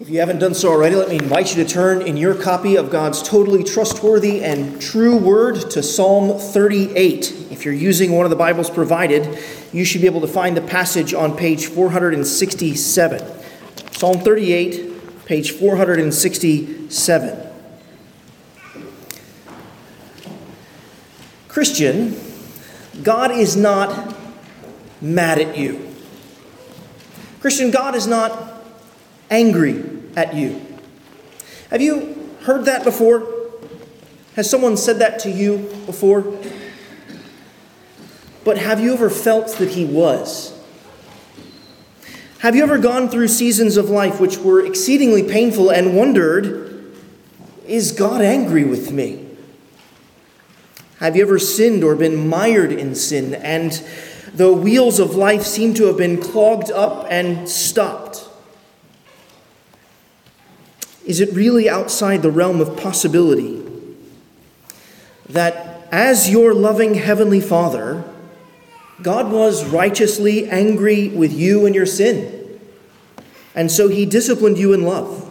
If you haven't done so already, let me invite you to turn in your copy of God's totally trustworthy and true word to Psalm 38. If you're using one of the Bibles provided, you should be able to find the passage on page 467. Psalm 38, page 467. Christian, God is not mad at you. Christian, God is not angry at you. Have you heard that before? Has someone said that to you before? But have you ever felt that He was? Have you ever gone through seasons of life which were exceedingly painful and wondered, is God angry with me? Have you ever sinned or been mired in sin and the wheels of life seem to have been clogged up and stopped? Is it really outside the realm of possibility that as your loving Heavenly Father, God was righteously angry with you and your sin, and so He disciplined you in love?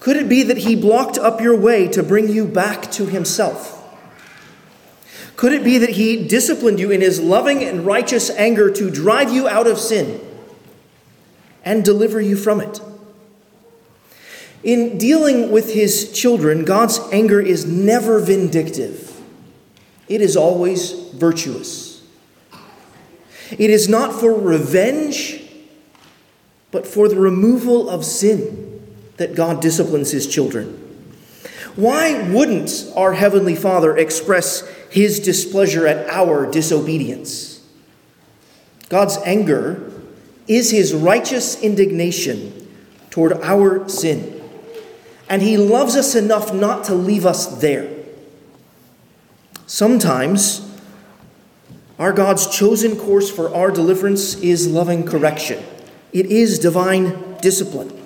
Could it be that He blocked up your way to bring you back to Himself? Could it be that He disciplined you in His loving and righteous anger to drive you out of sin and deliver you from it? In dealing with his children, God's anger is never vindictive, it is always virtuous. It is not for revenge, but for the removal of sin that God disciplines his children. Why wouldn't our Heavenly Father express his displeasure at our disobedience? God's anger is his righteous indignation toward our sin and He loves us enough not to leave us there. Sometimes, our God's chosen course for our deliverance is loving correction, it is divine discipline.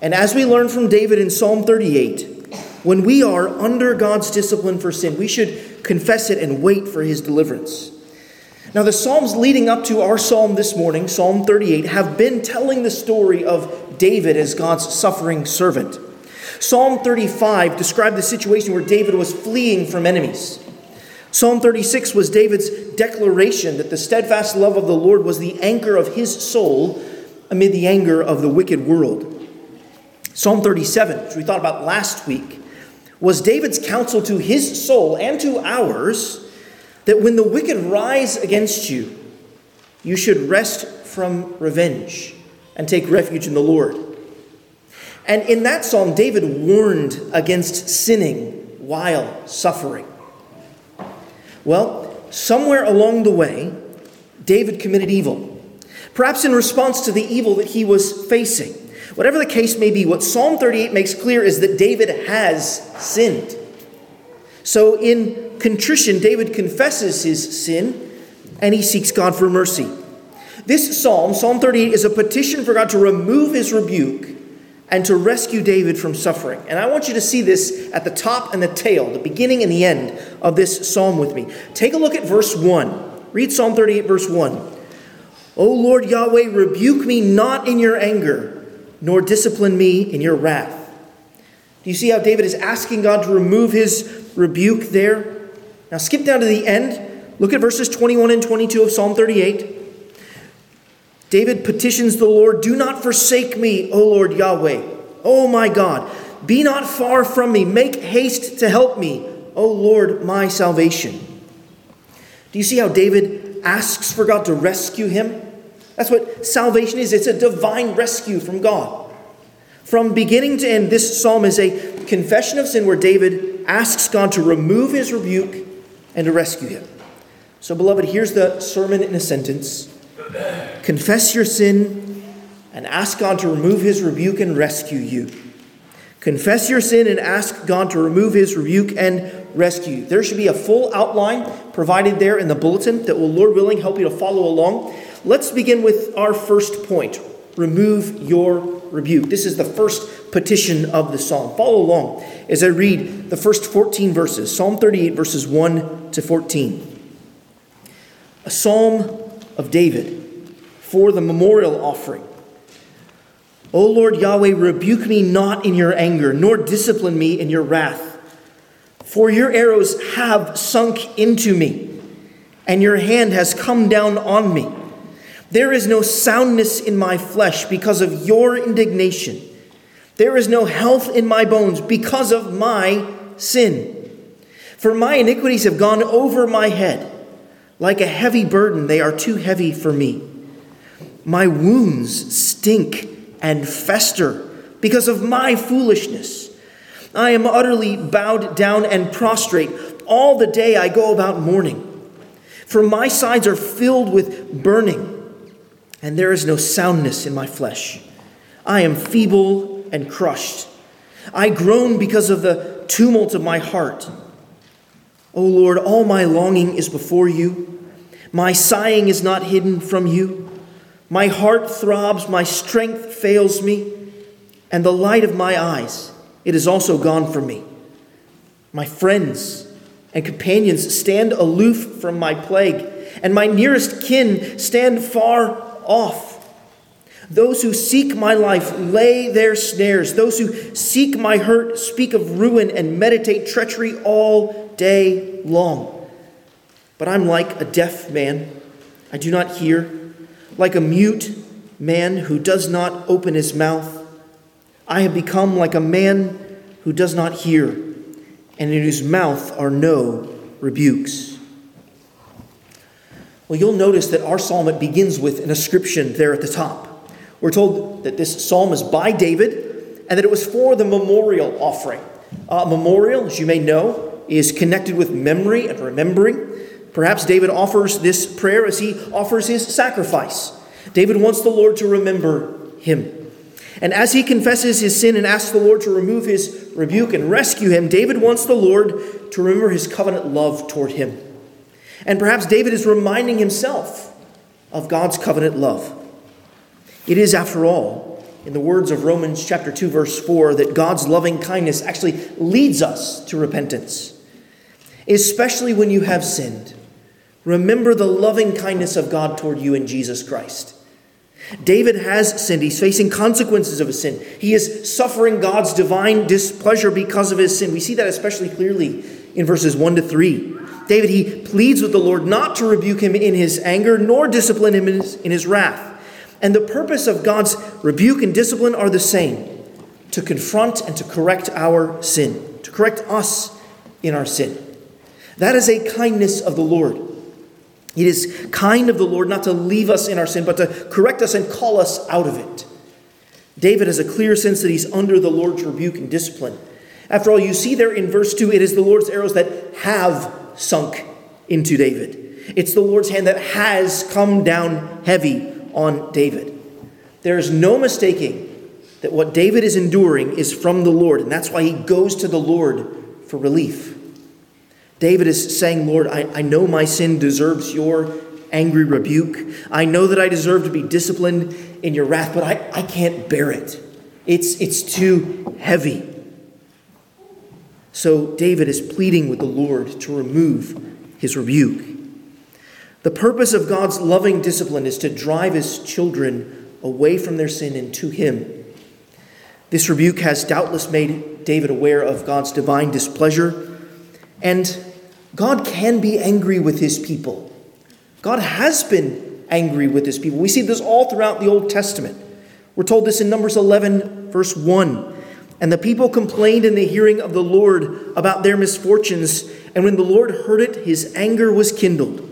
And as we learn from David in Psalm 38, when we are under God's discipline for sin, we should confess it and wait for his deliverance. Now, the Psalms leading up to our psalm this morning, Psalm 38, have been telling the story of David as God's suffering servant. Psalm 35 described the situation where David was fleeing from enemies. Psalm 36 was David's declaration that the steadfast love of the Lord was the anchor of his soul amid the anger of the wicked world. Psalm 37, which we thought about last week, was David's counsel to his soul and to ours that when the wicked rise against you, you should rest from revenge and take refuge in the Lord. And in that psalm, David warned against sinning while suffering. Well, somewhere along the way, David committed evil, perhaps in response to the evil that he was facing. Whatever the case may be, what Psalm 38 makes clear is that David has sinned. So, in contrition, David confesses his sin and he seeks God for mercy. This psalm, Psalm 38, is a petition for God to remove his rebuke and to rescue David from suffering. And I want you to see this at the top and the tail, the beginning and the end of this psalm with me. Take a look at verse 1. Read Psalm 38, verse 1. O Lord Yahweh, rebuke me not in your anger, nor discipline me in your wrath. Do you see how David is asking God to remove his rebuke there? Now skip down to the end. Look at verses 21 and 22 of Psalm 38. David petitions the Lord, Do not forsake me, O Lord Yahweh. O my God, be not far from me. Make haste to help me, O Lord, my salvation. Do you see how David asks for God to rescue him? That's what salvation is it's a divine rescue from God. From beginning to end, this psalm is a confession of sin where David asks God to remove his rebuke and to rescue him. So, beloved, here's the sermon in a sentence Confess your sin and ask God to remove his rebuke and rescue you. Confess your sin and ask God to remove his rebuke and rescue you. There should be a full outline provided there in the bulletin that will, Lord willing, help you to follow along. Let's begin with our first point remove your rebuke. This is the first petition of the psalm. Follow along as I read the first 14 verses Psalm 38, verses 1 to 14. A psalm of David for the memorial offering. O Lord Yahweh, rebuke me not in your anger, nor discipline me in your wrath. For your arrows have sunk into me, and your hand has come down on me. There is no soundness in my flesh because of your indignation. There is no health in my bones because of my sin. For my iniquities have gone over my head. Like a heavy burden, they are too heavy for me. My wounds stink and fester because of my foolishness. I am utterly bowed down and prostrate. All the day I go about mourning. For my sides are filled with burning, and there is no soundness in my flesh. I am feeble and crushed. I groan because of the tumult of my heart. O Lord, all my longing is before you. My sighing is not hidden from you. My heart throbs, my strength fails me, and the light of my eyes, it is also gone from me. My friends and companions stand aloof from my plague, and my nearest kin stand far off. Those who seek my life lay their snares. Those who seek my hurt speak of ruin and meditate treachery all day long. But I'm like a deaf man. I do not hear, like a mute man who does not open his mouth. I have become like a man who does not hear, and in whose mouth are no rebukes. Well, you'll notice that our psalm begins with an ascription there at the top. We're told that this psalm is by David and that it was for the memorial offering. Uh, memorial, as you may know, is connected with memory and remembering. Perhaps David offers this prayer as he offers his sacrifice. David wants the Lord to remember him. And as he confesses his sin and asks the Lord to remove his rebuke and rescue him, David wants the Lord to remember his covenant love toward him. And perhaps David is reminding himself of God's covenant love. It is, after all, in the words of Romans chapter 2 verse 4 that God's loving kindness actually leads us to repentance. Especially when you have sinned. Remember the loving kindness of God toward you in Jesus Christ. David has sinned. He's facing consequences of his sin. He is suffering God's divine displeasure because of his sin. We see that especially clearly in verses 1 to 3. David, he pleads with the Lord not to rebuke him in his anger, nor discipline him in his, in his wrath. And the purpose of God's rebuke and discipline are the same to confront and to correct our sin, to correct us in our sin. That is a kindness of the Lord. It is kind of the Lord not to leave us in our sin, but to correct us and call us out of it. David has a clear sense that he's under the Lord's rebuke and discipline. After all, you see there in verse 2, it is the Lord's arrows that have sunk into David. It's the Lord's hand that has come down heavy on David. There is no mistaking that what David is enduring is from the Lord, and that's why he goes to the Lord for relief. David is saying, Lord, I, I know my sin deserves your angry rebuke. I know that I deserve to be disciplined in your wrath, but I, I can't bear it. It's, it's too heavy. So David is pleading with the Lord to remove his rebuke. The purpose of God's loving discipline is to drive his children away from their sin and to him. This rebuke has doubtless made David aware of God's divine displeasure, and God can be angry with his people. God has been angry with his people. We see this all throughout the Old Testament. We're told this in Numbers 11, verse 1. And the people complained in the hearing of the Lord about their misfortunes, and when the Lord heard it, his anger was kindled.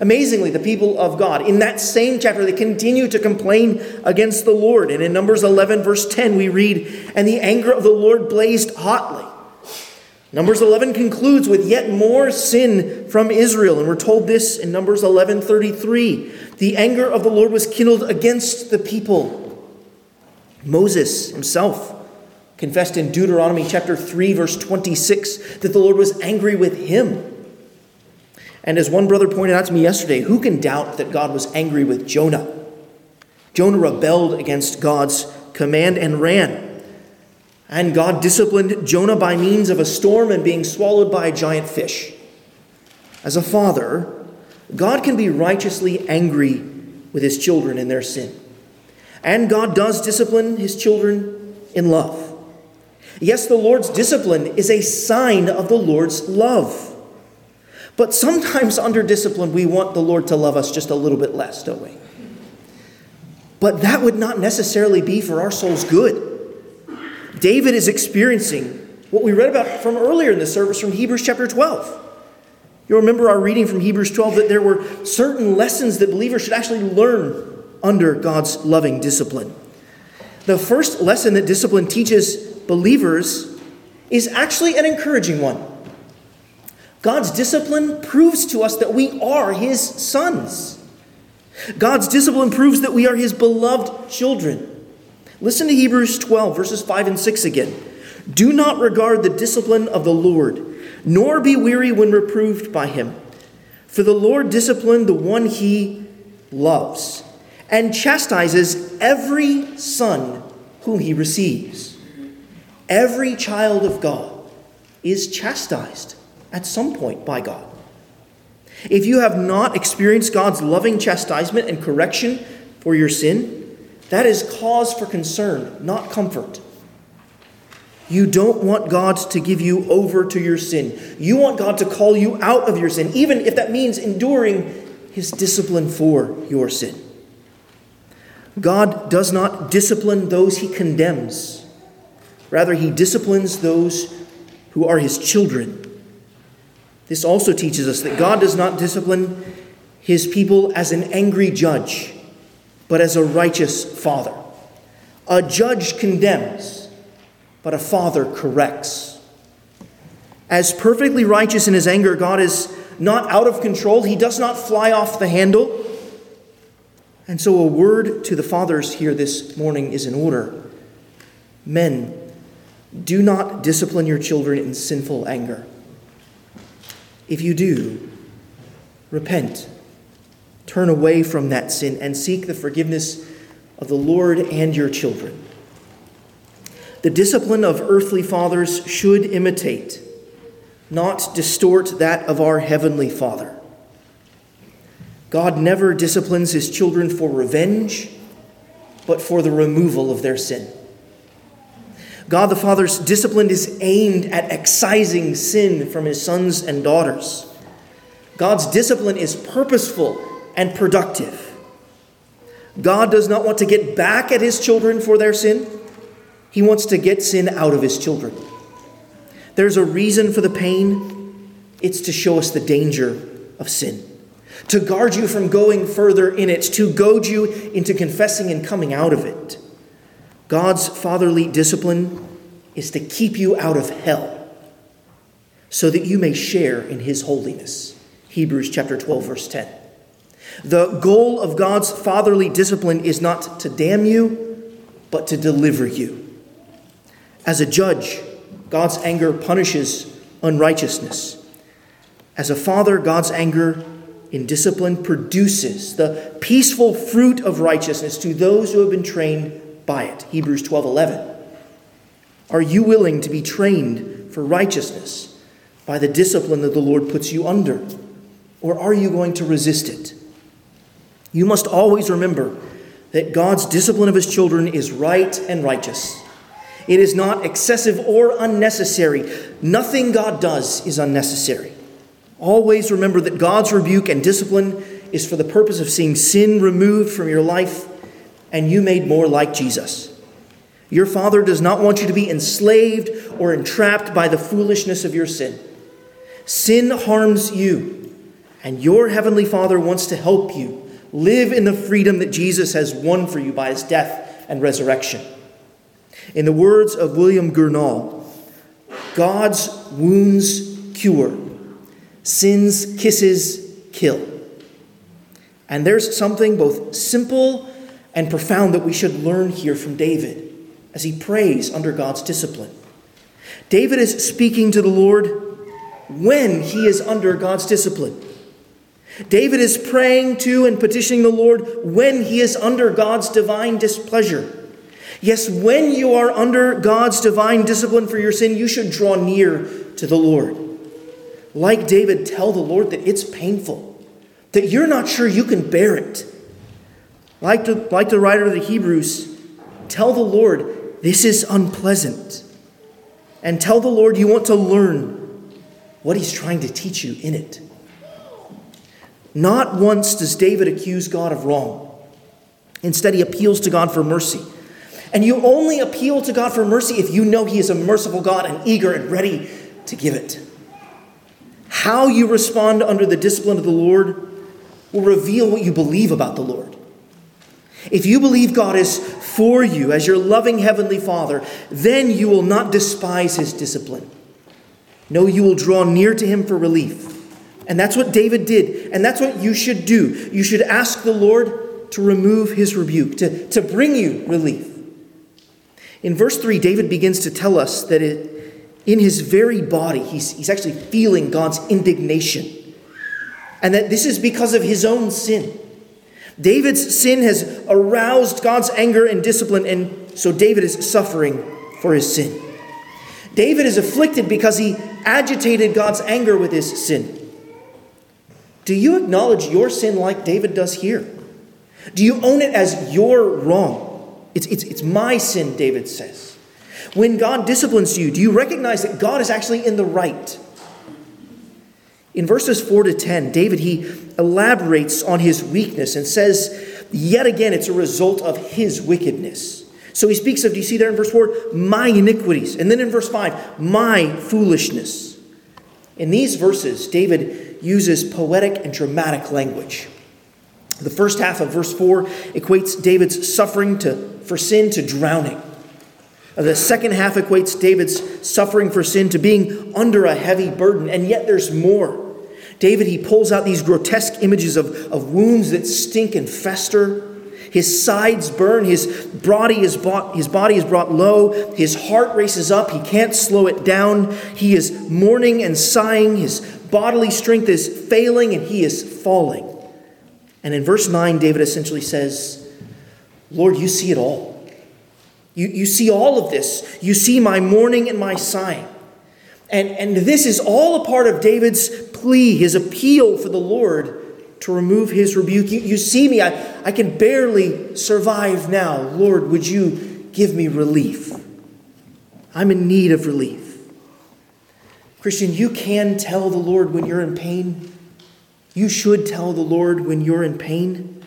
Amazingly, the people of God, in that same chapter, they continue to complain against the Lord. And in Numbers 11, verse 10, we read, And the anger of the Lord blazed hotly. Numbers 11 concludes with yet more sin from Israel. And we're told this in Numbers 11 33. The anger of the Lord was kindled against the people. Moses himself confessed in Deuteronomy chapter 3, verse 26, that the Lord was angry with him. And as one brother pointed out to me yesterday, who can doubt that God was angry with Jonah? Jonah rebelled against God's command and ran. And God disciplined Jonah by means of a storm and being swallowed by a giant fish. As a father, God can be righteously angry with his children in their sin. And God does discipline his children in love. Yes, the Lord's discipline is a sign of the Lord's love. But sometimes under discipline, we want the Lord to love us just a little bit less, don't we? But that would not necessarily be for our soul's good. David is experiencing what we read about from earlier in the service from Hebrews chapter 12. You'll remember our reading from Hebrews 12 that there were certain lessons that believers should actually learn under God's loving discipline. The first lesson that discipline teaches believers is actually an encouraging one. God's discipline proves to us that we are His sons. God's discipline proves that we are His beloved children. Listen to Hebrews 12, verses 5 and 6 again. Do not regard the discipline of the Lord, nor be weary when reproved by Him. For the Lord disciplined the one He loves, and chastises every son whom He receives. Every child of God is chastised at some point by God. If you have not experienced God's loving chastisement and correction for your sin, that is cause for concern, not comfort. You don't want God to give you over to your sin. You want God to call you out of your sin, even if that means enduring his discipline for your sin. God does not discipline those he condemns. Rather, he disciplines those who are his children. This also teaches us that God does not discipline his people as an angry judge, but as a righteous father. A judge condemns, but a father corrects. As perfectly righteous in his anger, God is not out of control. He does not fly off the handle. And so, a word to the fathers here this morning is in order. Men, do not discipline your children in sinful anger. If you do, repent, turn away from that sin, and seek the forgiveness of the Lord and your children. The discipline of earthly fathers should imitate, not distort that of our heavenly Father. God never disciplines his children for revenge, but for the removal of their sin. God the Father's discipline is aimed at excising sin from his sons and daughters. God's discipline is purposeful and productive. God does not want to get back at his children for their sin, he wants to get sin out of his children. There's a reason for the pain it's to show us the danger of sin, to guard you from going further in it, to goad you into confessing and coming out of it. God's fatherly discipline is to keep you out of hell so that you may share in his holiness. Hebrews chapter 12 verse 10. The goal of God's fatherly discipline is not to damn you, but to deliver you. As a judge, God's anger punishes unrighteousness. As a father, God's anger in discipline produces the peaceful fruit of righteousness to those who have been trained by it. Hebrews 12 11. Are you willing to be trained for righteousness by the discipline that the Lord puts you under? Or are you going to resist it? You must always remember that God's discipline of his children is right and righteous. It is not excessive or unnecessary. Nothing God does is unnecessary. Always remember that God's rebuke and discipline is for the purpose of seeing sin removed from your life and you made more like Jesus. Your Father does not want you to be enslaved or entrapped by the foolishness of your sin. Sin harms you, and your Heavenly Father wants to help you live in the freedom that Jesus has won for you by his death and resurrection. In the words of William Gurnall, God's wounds cure, sin's kisses kill. And there's something both simple and profound that we should learn here from David as he prays under God's discipline. David is speaking to the Lord when he is under God's discipline. David is praying to and petitioning the Lord when he is under God's divine displeasure. Yes, when you are under God's divine discipline for your sin, you should draw near to the Lord. Like David, tell the Lord that it's painful, that you're not sure you can bear it. Like the, like the writer of the Hebrews, tell the Lord, this is unpleasant. And tell the Lord you want to learn what he's trying to teach you in it. Not once does David accuse God of wrong. Instead, he appeals to God for mercy. And you only appeal to God for mercy if you know he is a merciful God and eager and ready to give it. How you respond under the discipline of the Lord will reveal what you believe about the Lord. If you believe God is for you as your loving Heavenly Father, then you will not despise His discipline. No, you will draw near to Him for relief. And that's what David did, and that's what you should do. You should ask the Lord to remove His rebuke, to, to bring you relief. In verse 3, David begins to tell us that it, in his very body, he's, he's actually feeling God's indignation. And that this is because of his own sin. David's sin has aroused God's anger and discipline, and so David is suffering for his sin. David is afflicted because he agitated God's anger with his sin. Do you acknowledge your sin like David does here? Do you own it as your wrong? It's, it's, it's my sin, David says. When God disciplines you, do you recognize that God is actually in the right? In verses 4 to 10, David he elaborates on his weakness and says, yet again, it's a result of his wickedness. So he speaks of, do you see there in verse 4, my iniquities. And then in verse 5, my foolishness. In these verses, David uses poetic and dramatic language. The first half of verse 4 equates David's suffering to, for sin to drowning. The second half equates David's suffering for sin to being under a heavy burden, and yet there's more. David, he pulls out these grotesque images of, of wounds that stink and fester. His sides burn, his body, is brought, his body is brought low, his heart races up, he can't slow it down. He is mourning and sighing, his bodily strength is failing, and he is falling. And in verse 9, David essentially says, Lord, you see it all. You, you see all of this. You see my mourning and my sighing. And, and this is all a part of David's plea, his appeal for the Lord to remove his rebuke. You, you see me, I, I can barely survive now. Lord, would you give me relief? I'm in need of relief. Christian, you can tell the Lord when you're in pain. You should tell the Lord when you're in pain.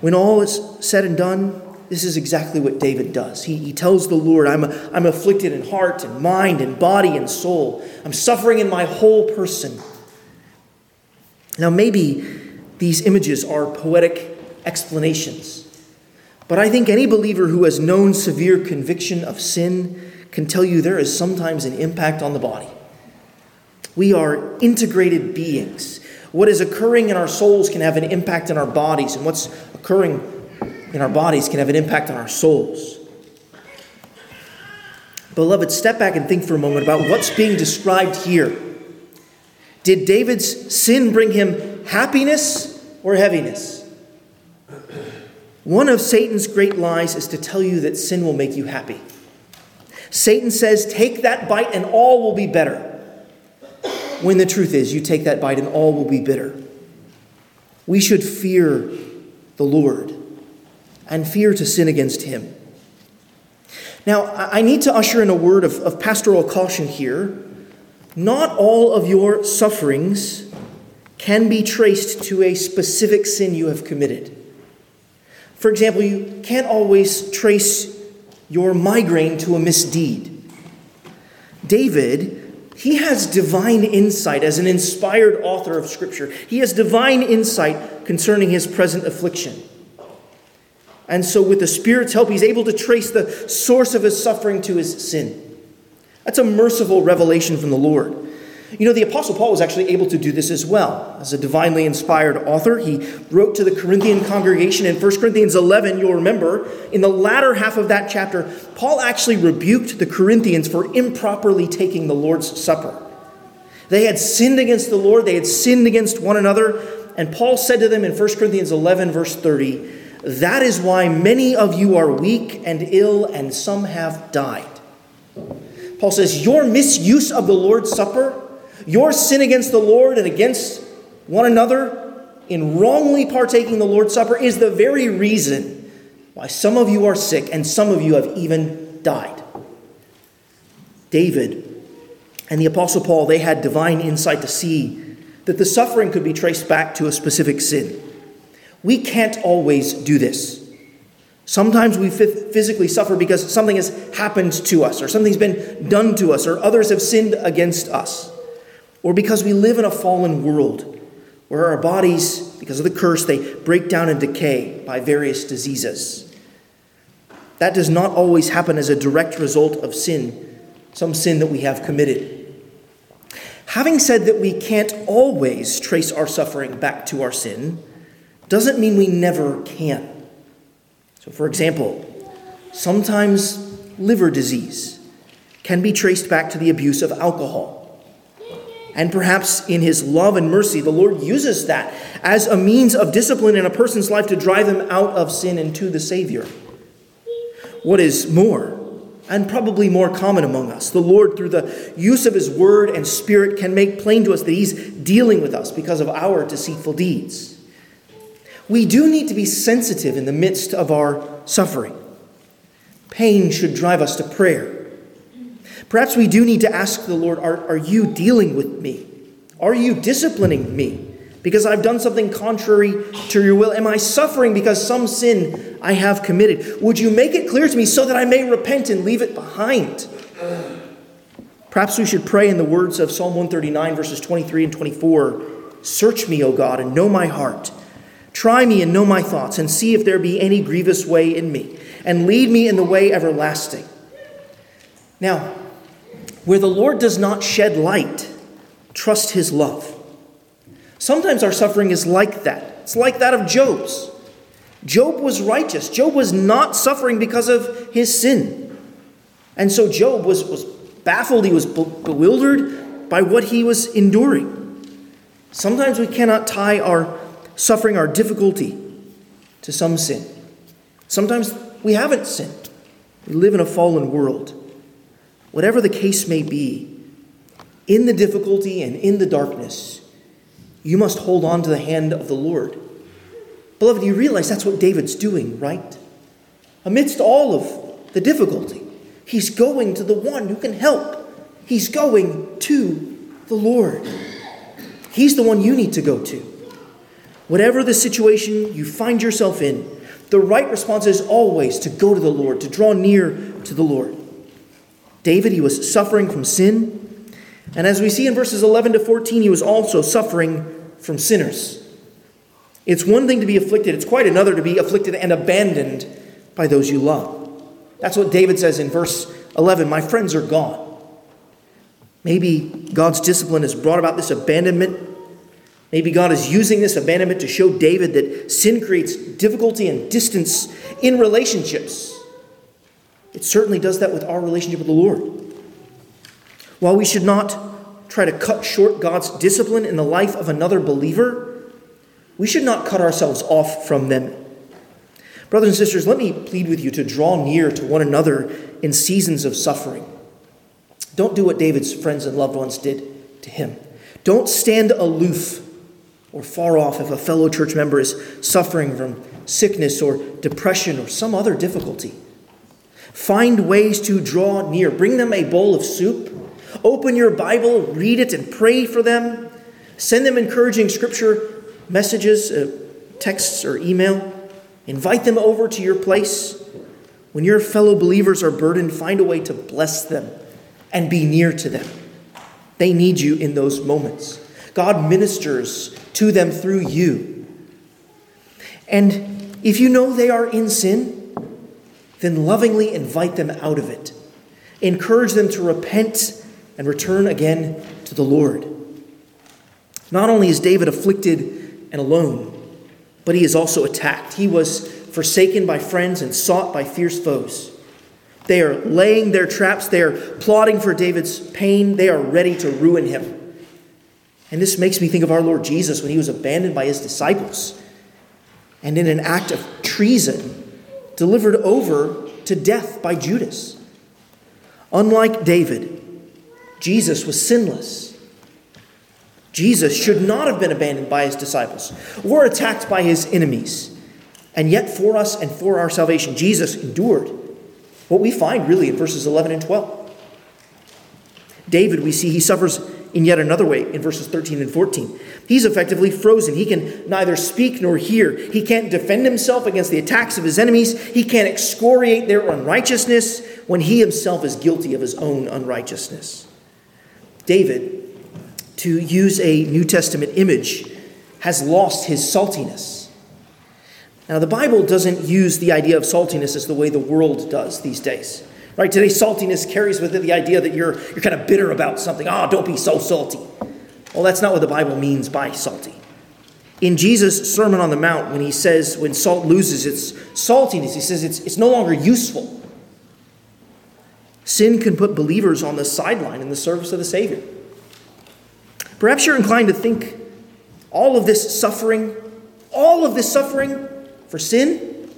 When all is said and done, this is exactly what David does. He, he tells the Lord, I'm, I'm afflicted in heart and mind and body and soul. I'm suffering in my whole person. Now, maybe these images are poetic explanations, but I think any believer who has known severe conviction of sin can tell you there is sometimes an impact on the body. We are integrated beings. What is occurring in our souls can have an impact in our bodies, and what's occurring in our bodies can have an impact on our souls. Beloved, step back and think for a moment about what's being described here. Did David's sin bring him happiness or heaviness? One of Satan's great lies is to tell you that sin will make you happy. Satan says, Take that bite and all will be better. When the truth is, you take that bite and all will be bitter. We should fear the Lord and fear to sin against him. Now, I need to usher in a word of, of pastoral caution here. Not all of your sufferings can be traced to a specific sin you have committed. For example, you can't always trace your migraine to a misdeed. David, he has divine insight as an inspired author of Scripture. He has divine insight concerning his present affliction. And so, with the Spirit's help, he's able to trace the source of his suffering to his sin. That's a merciful revelation from the Lord. You know, the Apostle Paul was actually able to do this as well. As a divinely inspired author, he wrote to the Corinthian congregation in 1 Corinthians 11. You'll remember, in the latter half of that chapter, Paul actually rebuked the Corinthians for improperly taking the Lord's Supper. They had sinned against the Lord, they had sinned against one another. And Paul said to them in 1 Corinthians 11, verse 30, that is why many of you are weak and ill, and some have died. Paul says, Your misuse of the Lord's Supper, your sin against the Lord and against one another, in wrongly partaking the Lord's Supper is the very reason why some of you are sick and some of you have even died. David and the Apostle Paul, they had divine insight to see that the suffering could be traced back to a specific sin. We can't always do this. Sometimes we physically suffer because something has happened to us, or something's been done to us, or others have sinned against us, or because we live in a fallen world where our bodies, because of the curse, they break down and decay by various diseases. That does not always happen as a direct result of sin, some sin that we have committed. Having said that we can't always trace our suffering back to our sin, doesn't mean we never can. So, for example, sometimes liver disease can be traced back to the abuse of alcohol. And perhaps in his love and mercy, the Lord uses that as a means of discipline in a person's life to drive them out of sin and to the Savior. What is more, and probably more common among us. The Lord, through the use of His Word and Spirit, can make plain to us that He's dealing with us because of our deceitful deeds. We do need to be sensitive in the midst of our suffering. Pain should drive us to prayer. Perhaps we do need to ask the Lord, Are, are you dealing with me? Are you disciplining me? because I've done something contrary to your will? Am I suffering because some sin I have committed? Would you make it clear to me so that I may repent and leave it behind? Perhaps we should pray in the words of Psalm 139, verses 23 and 24 Search me, O God, and know my heart. Try me and know my thoughts, and see if there be any grievous way in me, and lead me in the way everlasting. Now, where the Lord does not shed light, trust his love. Sometimes our suffering is like that. It's like that of Job's. Job was righteous. Job was not suffering because of his sin. And so Job was, was baffled, he was bewildered by what he was enduring. Sometimes we cannot tie our suffering, our difficulty, to some sin. Sometimes we haven't sinned. We live in a fallen world. Whatever the case may be, in the difficulty and in the darkness, you must hold on to the hand of the Lord. Beloved, you realize that's what David's doing, right? Amidst all of the difficulty, he's going to the one who can help. He's going to the Lord. He's the one you need to go to. Whatever the situation you find yourself in, the right response is always to go to the Lord, to draw near to the Lord. David, he was suffering from sin. And as we see in verses 11 to 14, he was also suffering from sinners. It's one thing to be afflicted, it's quite another to be afflicted and abandoned by those you love. That's what David says in verse 11 My friends are gone. Maybe God's discipline has brought about this abandonment. Maybe God is using this abandonment to show David that sin creates difficulty and distance in relationships. It certainly does that with our relationship with the Lord. While we should not try to cut short God's discipline in the life of another believer, we should not cut ourselves off from them. Brothers and sisters, let me plead with you to draw near to one another in seasons of suffering. Don't do what David's friends and loved ones did to him. Don't stand aloof or far off if a fellow church member is suffering from sickness or depression or some other difficulty. Find ways to draw near. Bring them a bowl of soup Open your Bible, read it, and pray for them. Send them encouraging scripture messages, uh, texts, or email. Invite them over to your place. When your fellow believers are burdened, find a way to bless them and be near to them. They need you in those moments. God ministers to them through you. And if you know they are in sin, then lovingly invite them out of it. Encourage them to repent and return again to the Lord. Not only is David afflicted and alone, but he is also attacked. He was forsaken by friends and sought by fierce foes. They are laying their traps, they are plotting for David's pain, they are ready to ruin him. And this makes me think of our Lord Jesus when he was abandoned by his disciples and in an act of treason delivered over to death by Judas. Unlike David, Jesus was sinless. Jesus should not have been abandoned by his disciples or attacked by his enemies. And yet, for us and for our salvation, Jesus endured what we find really in verses 11 and 12. David, we see he suffers in yet another way in verses 13 and 14. He's effectively frozen. He can neither speak nor hear. He can't defend himself against the attacks of his enemies. He can't excoriate their unrighteousness when he himself is guilty of his own unrighteousness. David, to use a New Testament image, has lost his saltiness. Now, the Bible doesn't use the idea of saltiness as the way the world does these days. Right? Today, saltiness carries with it the idea that you're, you're kind of bitter about something. Oh, don't be so salty. Well, that's not what the Bible means by salty. In Jesus' Sermon on the Mount, when he says, when salt loses its saltiness, he says it's, it's no longer useful. Sin can put believers on the sideline in the service of the Savior. Perhaps you're inclined to think all of this suffering, all of this suffering for sin.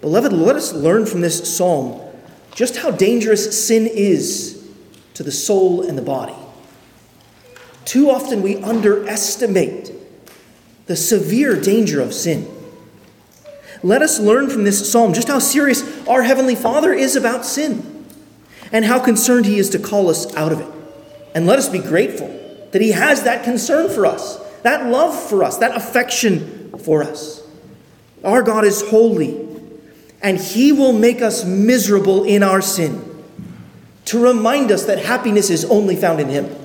Beloved, let us learn from this psalm just how dangerous sin is to the soul and the body. Too often we underestimate the severe danger of sin. Let us learn from this psalm just how serious our Heavenly Father is about sin and how concerned He is to call us out of it. And let us be grateful that He has that concern for us, that love for us, that affection for us. Our God is holy and He will make us miserable in our sin to remind us that happiness is only found in Him.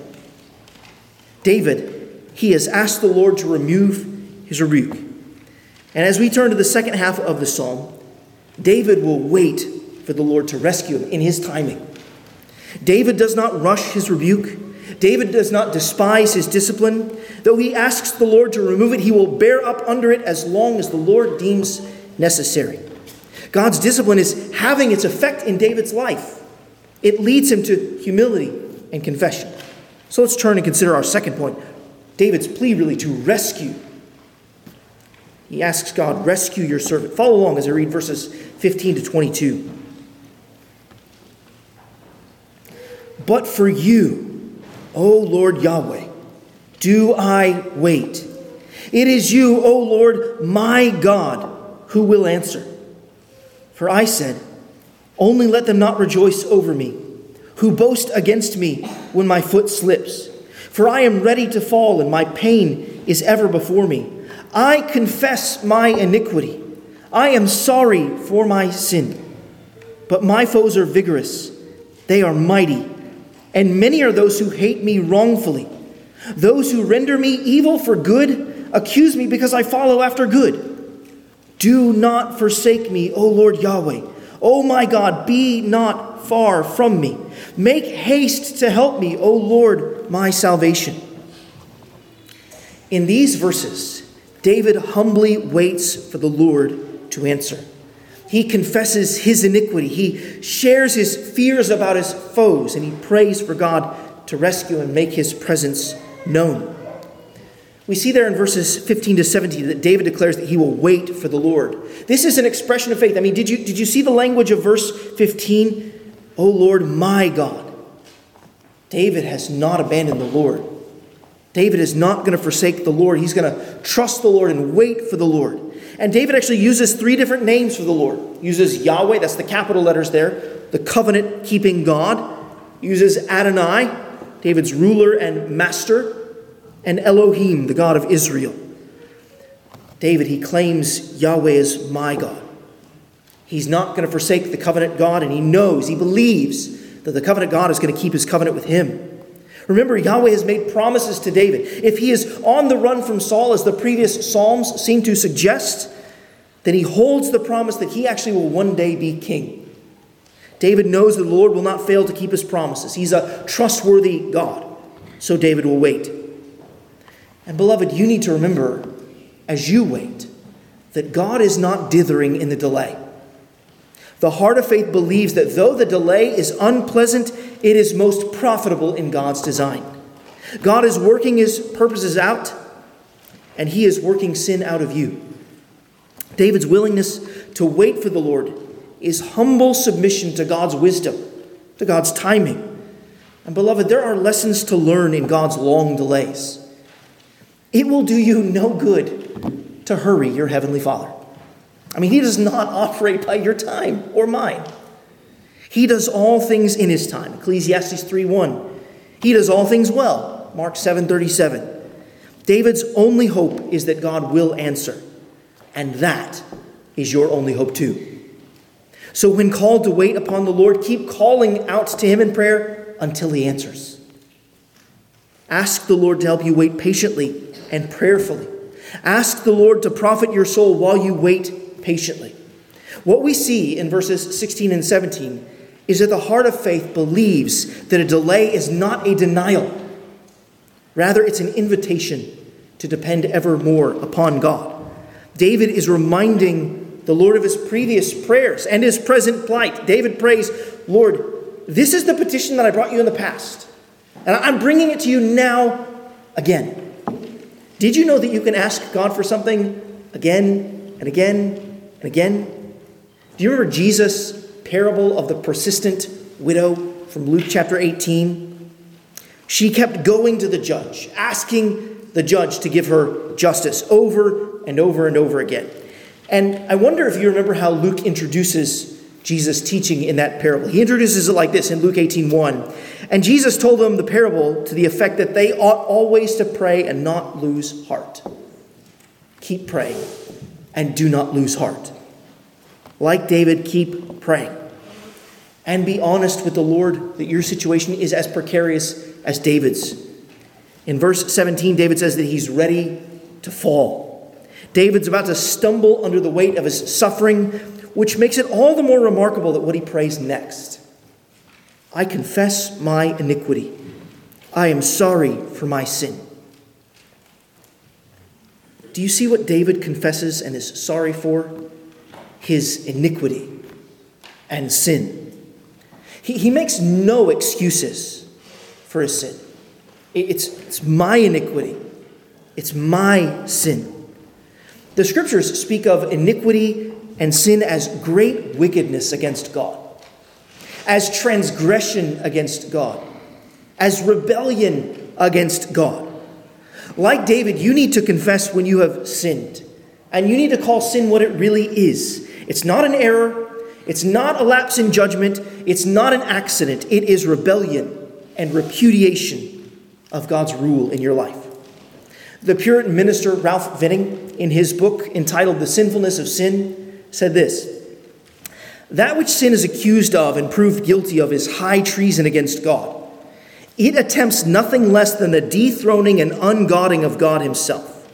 David, he has asked the Lord to remove his rebuke. And as we turn to the second half of the psalm, David will wait for the Lord to rescue him in his timing. David does not rush his rebuke. David does not despise his discipline. Though he asks the Lord to remove it, he will bear up under it as long as the Lord deems necessary. God's discipline is having its effect in David's life. It leads him to humility and confession. So let's turn and consider our second point David's plea, really, to rescue. He asks God, Rescue your servant. Follow along as I read verses 15 to 22. But for you, O Lord Yahweh, do I wait. It is you, O Lord, my God, who will answer. For I said, Only let them not rejoice over me, who boast against me when my foot slips. For I am ready to fall, and my pain is ever before me. I confess my iniquity. I am sorry for my sin. But my foes are vigorous, they are mighty, and many are those who hate me wrongfully. Those who render me evil for good accuse me because I follow after good. Do not forsake me, O Lord Yahweh. O my God, be not far from me. Make haste to help me, O Lord, my salvation. In these verses, David humbly waits for the Lord to answer. He confesses his iniquity. He shares his fears about his foes, and he prays for God to rescue and make his presence known. We see there in verses 15 to 17 that David declares that he will wait for the Lord. This is an expression of faith. I mean, did you, did you see the language of verse 15? O Lord, my God. David has not abandoned the Lord. David is not going to forsake the Lord. He's going to trust the Lord and wait for the Lord. And David actually uses three different names for the Lord. He uses Yahweh, that's the capital letters there, the covenant keeping God. He uses Adonai, David's ruler and master and Elohim, the God of Israel. David, he claims Yahweh is my God. He's not going to forsake the covenant God, and he knows, he believes that the covenant God is going to keep his covenant with him. Remember, Yahweh has made promises to David. If he is on the run from Saul, as the previous Psalms seem to suggest, then he holds the promise that he actually will one day be king. David knows the Lord will not fail to keep his promises. He's a trustworthy God. So David will wait. And beloved, you need to remember as you wait that God is not dithering in the delay. The heart of faith believes that though the delay is unpleasant, it is most profitable in God's design. God is working his purposes out, and he is working sin out of you. David's willingness to wait for the Lord is humble submission to God's wisdom, to God's timing. And beloved, there are lessons to learn in God's long delays. It will do you no good to hurry your Heavenly Father. I mean, He does not operate by your time or mine. He does all things in His time. Ecclesiastes 3:1. He does all things well. Mark 7:37. David's only hope is that God will answer, and that is your only hope too. So, when called to wait upon the Lord, keep calling out to Him in prayer until He answers. Ask the Lord to help you wait patiently and prayerfully. Ask the Lord to profit your soul while you wait patiently. What we see in verses 16 and 17 is that the heart of faith believes that a delay is not a denial. Rather, it's an invitation to depend ever more upon God. David is reminding the Lord of his previous prayers and his present plight. David prays, Lord, this is the petition that I brought you in the past, and I'm bringing it to you now again. Did you know that you can ask God for something again and again and again? Do you remember Jesus' parable of the persistent widow from Luke chapter 18? She kept going to the judge, asking the judge to give her justice over and over and over again. And I wonder if you remember how Luke introduces Jesus' teaching in that parable. He introduces it like this in Luke 18 1. And Jesus told them the parable to the effect that they ought always to pray and not lose heart. Keep praying and do not lose heart. Like David, keep praying. And be honest with the Lord that your situation is as precarious as David's. In verse 17, David says that he's ready to fall. David's about to stumble under the weight of his suffering, which makes it all the more remarkable that what he prays next. I confess my iniquity. I am sorry for my sin. Do you see what David confesses and is sorry for? His iniquity and sin. He, he makes no excuses for his sin. It's, it's my iniquity, it's my sin. The scriptures speak of iniquity and sin as great wickedness against God, as transgression against God, as rebellion against God. Like David, you need to confess when you have sinned, and you need to call sin what it really is. It's not an error, it's not a lapse in judgment, it's not an accident, it is rebellion and repudiation of God's rule in your life. The Puritan minister Ralph Venning, in his book entitled The Sinfulness of Sin, said this That which sin is accused of and proved guilty of is high treason against God. It attempts nothing less than the dethroning and ungodding of God Himself.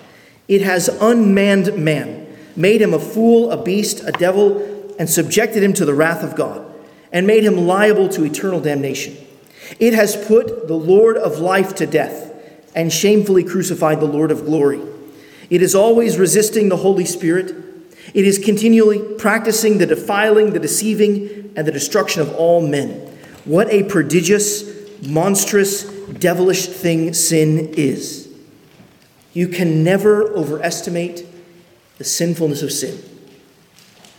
It has unmanned man, made him a fool, a beast, a devil, and subjected him to the wrath of God, and made him liable to eternal damnation. It has put the Lord of life to death and shamefully crucified the Lord of glory. It is always resisting the Holy Spirit. It is continually practicing the defiling, the deceiving, and the destruction of all men. What a prodigious, monstrous, devilish thing sin is. You can never overestimate the sinfulness of sin.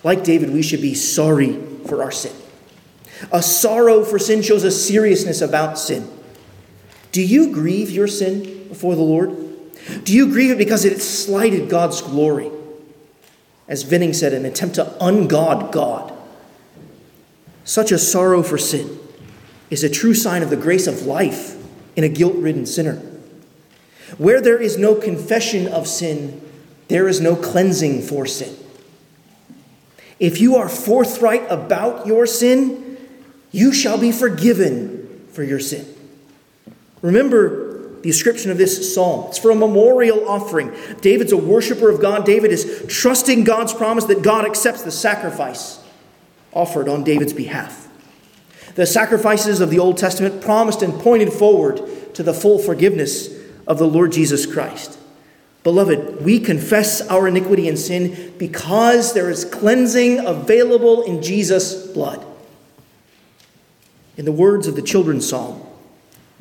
Like David, we should be sorry for our sin. A sorrow for sin shows a seriousness about sin. Do you grieve your sin before the Lord? Do you grieve it because it slighted God's glory? As Venning said, an attempt to ungod God. Such a sorrow for sin is a true sign of the grace of life in a guilt ridden sinner. Where there is no confession of sin, there is no cleansing for sin. If you are forthright about your sin, you shall be forgiven for your sin. Remember the description of this psalm. It's for a memorial offering. David's a worshiper of God. David is trusting God's promise that God accepts the sacrifice offered on David's behalf. The sacrifices of the Old Testament promised and pointed forward to the full forgiveness of the Lord Jesus Christ. Beloved, we confess our iniquity and sin because there is cleansing available in Jesus' blood. In the words of the children's psalm,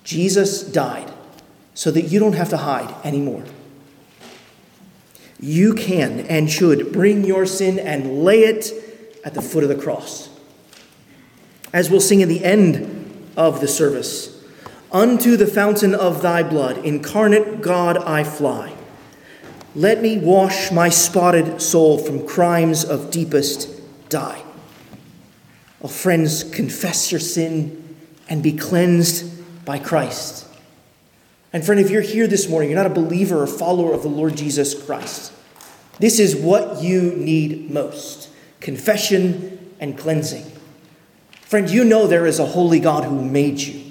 Jesus died so that you don't have to hide anymore. You can and should bring your sin and lay it at the foot of the cross. As we'll sing in the end of the service, Unto the fountain of thy blood, incarnate God, I fly. Let me wash my spotted soul from crimes of deepest dye. Oh, friends, confess your sin and be cleansed by Christ. And friend, if you're here this morning, you're not a believer or follower of the Lord Jesus Christ, this is what you need most confession and cleansing. Friend, you know there is a holy God who made you.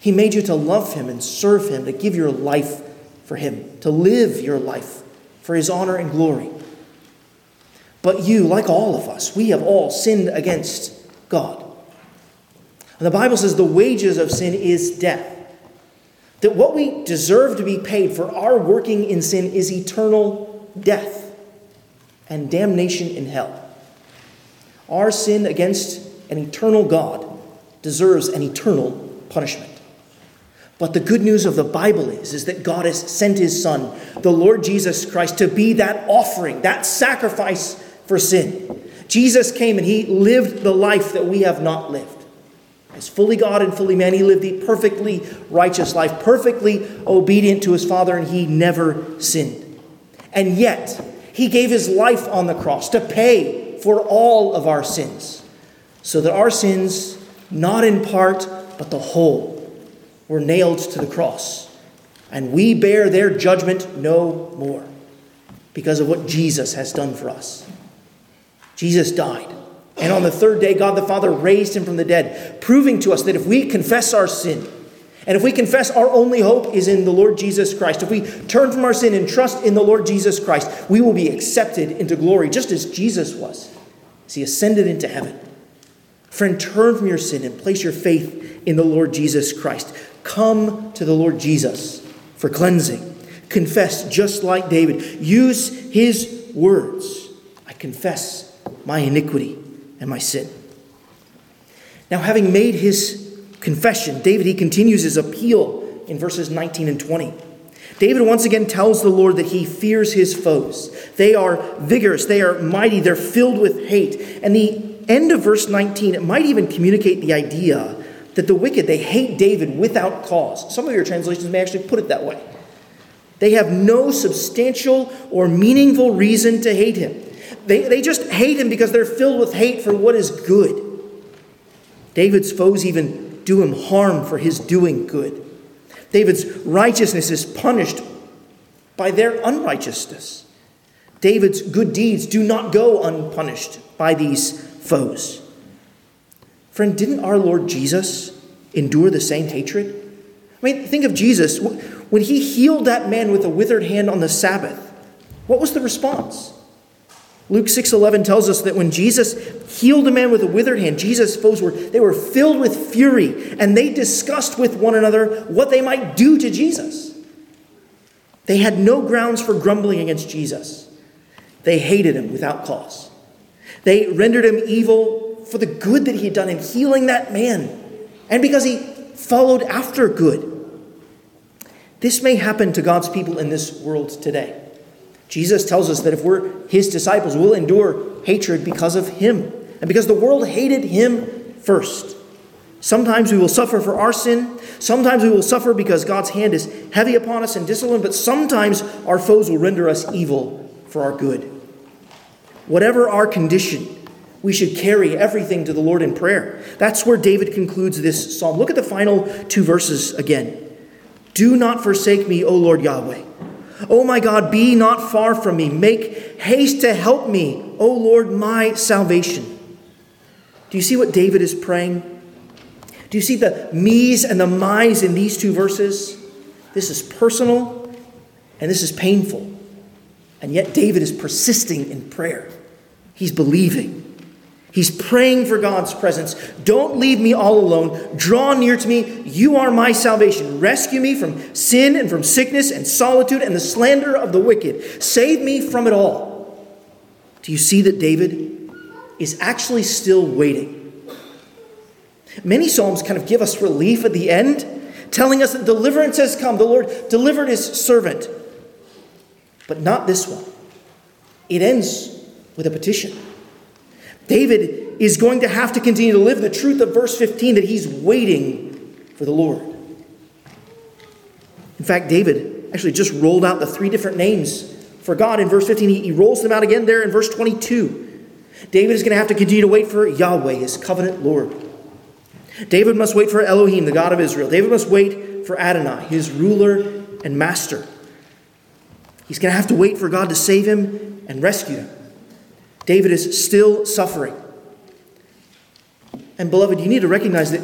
He made you to love Him and serve Him, to give your life for Him, to live your life for His honor and glory. But you, like all of us, we have all sinned against God. And the Bible says the wages of sin is death. That what we deserve to be paid for our working in sin is eternal death and damnation in hell. Our sin against an eternal God deserves an eternal punishment. But the good news of the Bible is, is that God has sent his Son, the Lord Jesus Christ, to be that offering, that sacrifice for sin. Jesus came and he lived the life that we have not lived. As fully God and fully man, he lived a perfectly righteous life, perfectly obedient to his Father, and he never sinned. And yet, he gave his life on the cross to pay for all of our sins, so that our sins, not in part, but the whole, were nailed to the cross. And we bear their judgment no more because of what Jesus has done for us. Jesus died. And on the third day, God the Father raised him from the dead, proving to us that if we confess our sin, and if we confess our only hope is in the Lord Jesus Christ, if we turn from our sin and trust in the Lord Jesus Christ, we will be accepted into glory, just as Jesus was, as he ascended into heaven. Friend, turn from your sin and place your faith in the Lord Jesus Christ. Come to the Lord Jesus for cleansing. Confess just like David. Use his words. I confess my iniquity and my sin. Now, having made his confession, David, he continues his appeal in verses 19 and 20. David once again tells the Lord that he fears his foes. They are vigorous, they are mighty, they're filled with hate. And the end of verse 19, it might even communicate the idea that the wicked, they hate David without cause. Some of your translations may actually put it that way. They have no substantial or meaningful reason to hate him. They, they just hate him because they're filled with hate for what is good. David's foes even do him harm for his doing good. David's righteousness is punished by their unrighteousness. David's good deeds do not go unpunished by these foes. Friend, didn't our Lord Jesus endure the same hatred? I mean, think of Jesus. When he healed that man with a withered hand on the Sabbath, what was the response? Luke 6:11 tells us that when Jesus healed a man with a withered hand, Jesus' foes were they were filled with fury and they discussed with one another what they might do to Jesus. They had no grounds for grumbling against Jesus. They hated him without cause. They rendered him evil for the good that he had done in healing that man and because he followed after good. This may happen to God's people in this world today. Jesus tells us that if we're his disciples, we'll endure hatred because of him and because the world hated him first. Sometimes we will suffer for our sin. Sometimes we will suffer because God's hand is heavy upon us and discipline, but sometimes our foes will render us evil for our good. Whatever our condition, we should carry everything to the Lord in prayer. That's where David concludes this psalm. Look at the final two verses again. Do not forsake me, O Lord Yahweh. O my God, be not far from me. Make haste to help me, O Lord, my salvation. Do you see what David is praying? Do you see the me's and the my's in these two verses? This is personal and this is painful. And yet, David is persisting in prayer. He's believing. He's praying for God's presence. Don't leave me all alone. Draw near to me. You are my salvation. Rescue me from sin and from sickness and solitude and the slander of the wicked. Save me from it all. Do you see that David is actually still waiting? Many Psalms kind of give us relief at the end, telling us that deliverance has come. The Lord delivered his servant. But not this one. It ends with a petition. David is going to have to continue to live the truth of verse 15 that he's waiting for the Lord. In fact, David actually just rolled out the three different names for God in verse 15. He, he rolls them out again there in verse 22. David is going to have to continue to wait for Yahweh, his covenant Lord. David must wait for Elohim, the God of Israel. David must wait for Adonai, his ruler and master. He's going to have to wait for God to save him and rescue him. David is still suffering. And, beloved, you need to recognize that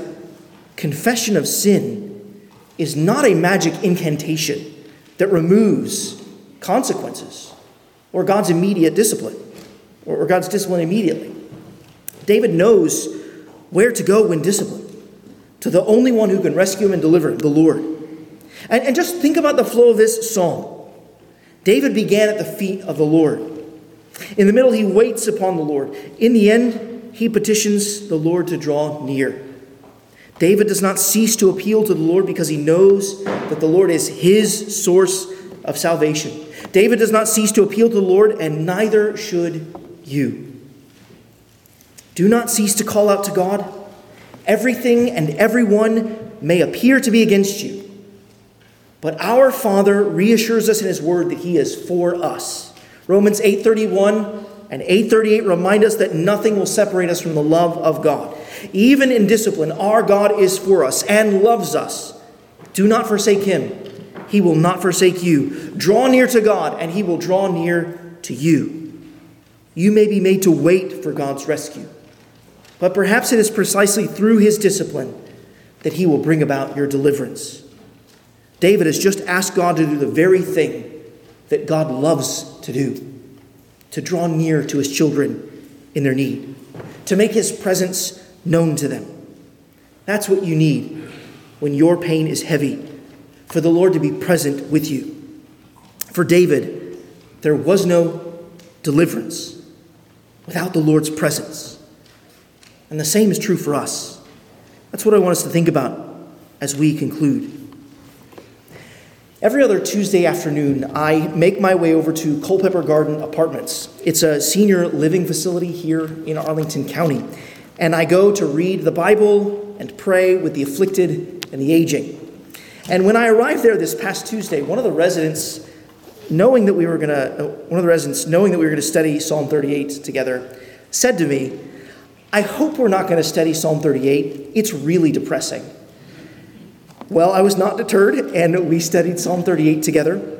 confession of sin is not a magic incantation that removes consequences or God's immediate discipline or God's discipline immediately. David knows where to go when disciplined to the only one who can rescue him and deliver him, the Lord. And, and just think about the flow of this psalm. David began at the feet of the Lord. In the middle, he waits upon the Lord. In the end, he petitions the Lord to draw near. David does not cease to appeal to the Lord because he knows that the Lord is his source of salvation. David does not cease to appeal to the Lord, and neither should you. Do not cease to call out to God. Everything and everyone may appear to be against you, but our Father reassures us in his word that he is for us. Romans 8:31 and 838 remind us that nothing will separate us from the love of God. Even in discipline, our God is for us and loves us. Do not forsake him. He will not forsake you. Draw near to God, and he will draw near to you. You may be made to wait for God's rescue, but perhaps it is precisely through his discipline that he will bring about your deliverance. David has just asked God to do the very thing that God loves to do to draw near to his children in their need, to make his presence known to them. That's what you need when your pain is heavy, for the Lord to be present with you. For David, there was no deliverance without the Lord's presence. And the same is true for us. That's what I want us to think about as we conclude. Every other Tuesday afternoon, I make my way over to Culpepper Garden Apartments. It's a senior living facility here in Arlington County. And I go to read the Bible and pray with the afflicted and the aging. And when I arrived there this past Tuesday, one of the residents, knowing that we were going to, uh, one of the residents, knowing that we were going to study Psalm 38 together, said to me, I hope we're not going to study Psalm 38. It's really depressing. Well, I was not deterred, and we studied Psalm 38 together.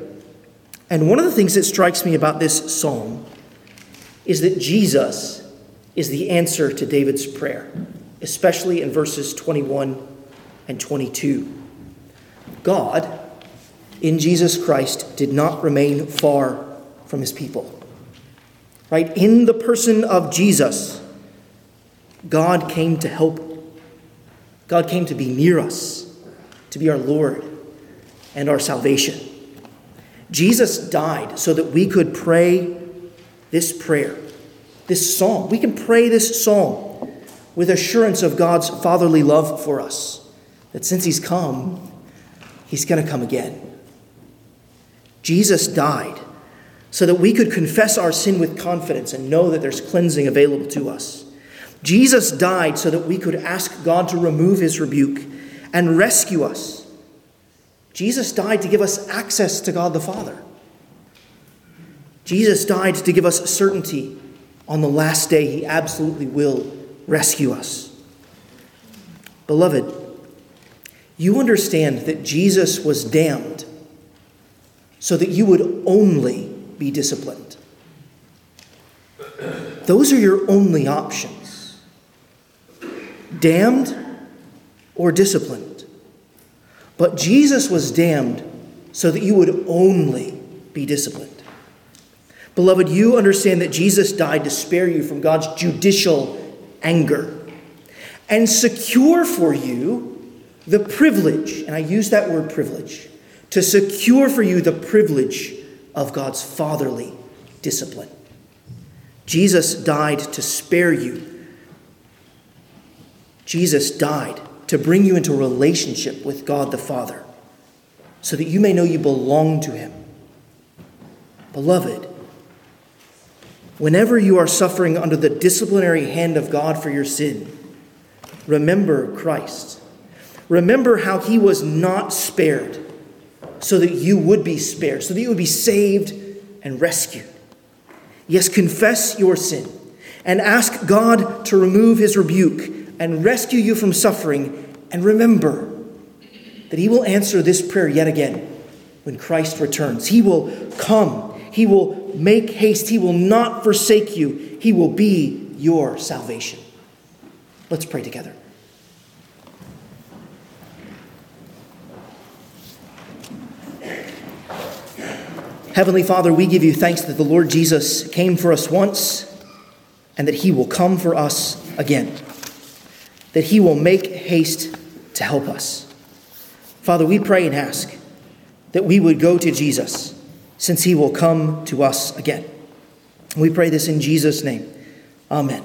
And one of the things that strikes me about this psalm is that Jesus is the answer to David's prayer, especially in verses 21 and 22. God, in Jesus Christ, did not remain far from his people. Right? In the person of Jesus, God came to help. God came to be near us to be our Lord and our salvation. Jesus died so that we could pray this prayer, this psalm. We can pray this psalm with assurance of God's fatherly love for us, that since He's come, He's going to come again. Jesus died so that we could confess our sin with confidence and know that there's cleansing available to us. Jesus died so that we could ask God to remove His rebuke and rescue us. Jesus died to give us access to God the Father. Jesus died to give us certainty on the last day he absolutely will rescue us. Beloved, you understand that Jesus was damned so that you would only be disciplined. Those are your only options damned or disciplined. But Jesus was damned so that you would only be disciplined. Beloved, you understand that Jesus died to spare you from God's judicial anger and secure for you the privilege, and I use that word privilege, to secure for you the privilege of God's fatherly discipline. Jesus died to spare you. Jesus died to bring you into relationship with God the Father so that you may know you belong to Him. Beloved, whenever you are suffering under the disciplinary hand of God for your sin, remember Christ. remember how he was not spared so that you would be spared, so that you would be saved and rescued. Yes, confess your sin and ask God to remove his rebuke and rescue you from suffering. And remember that he will answer this prayer yet again when Christ returns. He will come, he will make haste, he will not forsake you, he will be your salvation. Let's pray together. Heavenly Father, we give you thanks that the Lord Jesus came for us once and that he will come for us again, that he will make haste to help us. Father, we pray and ask that we would go to Jesus since he will come to us again. We pray this in Jesus' name. Amen.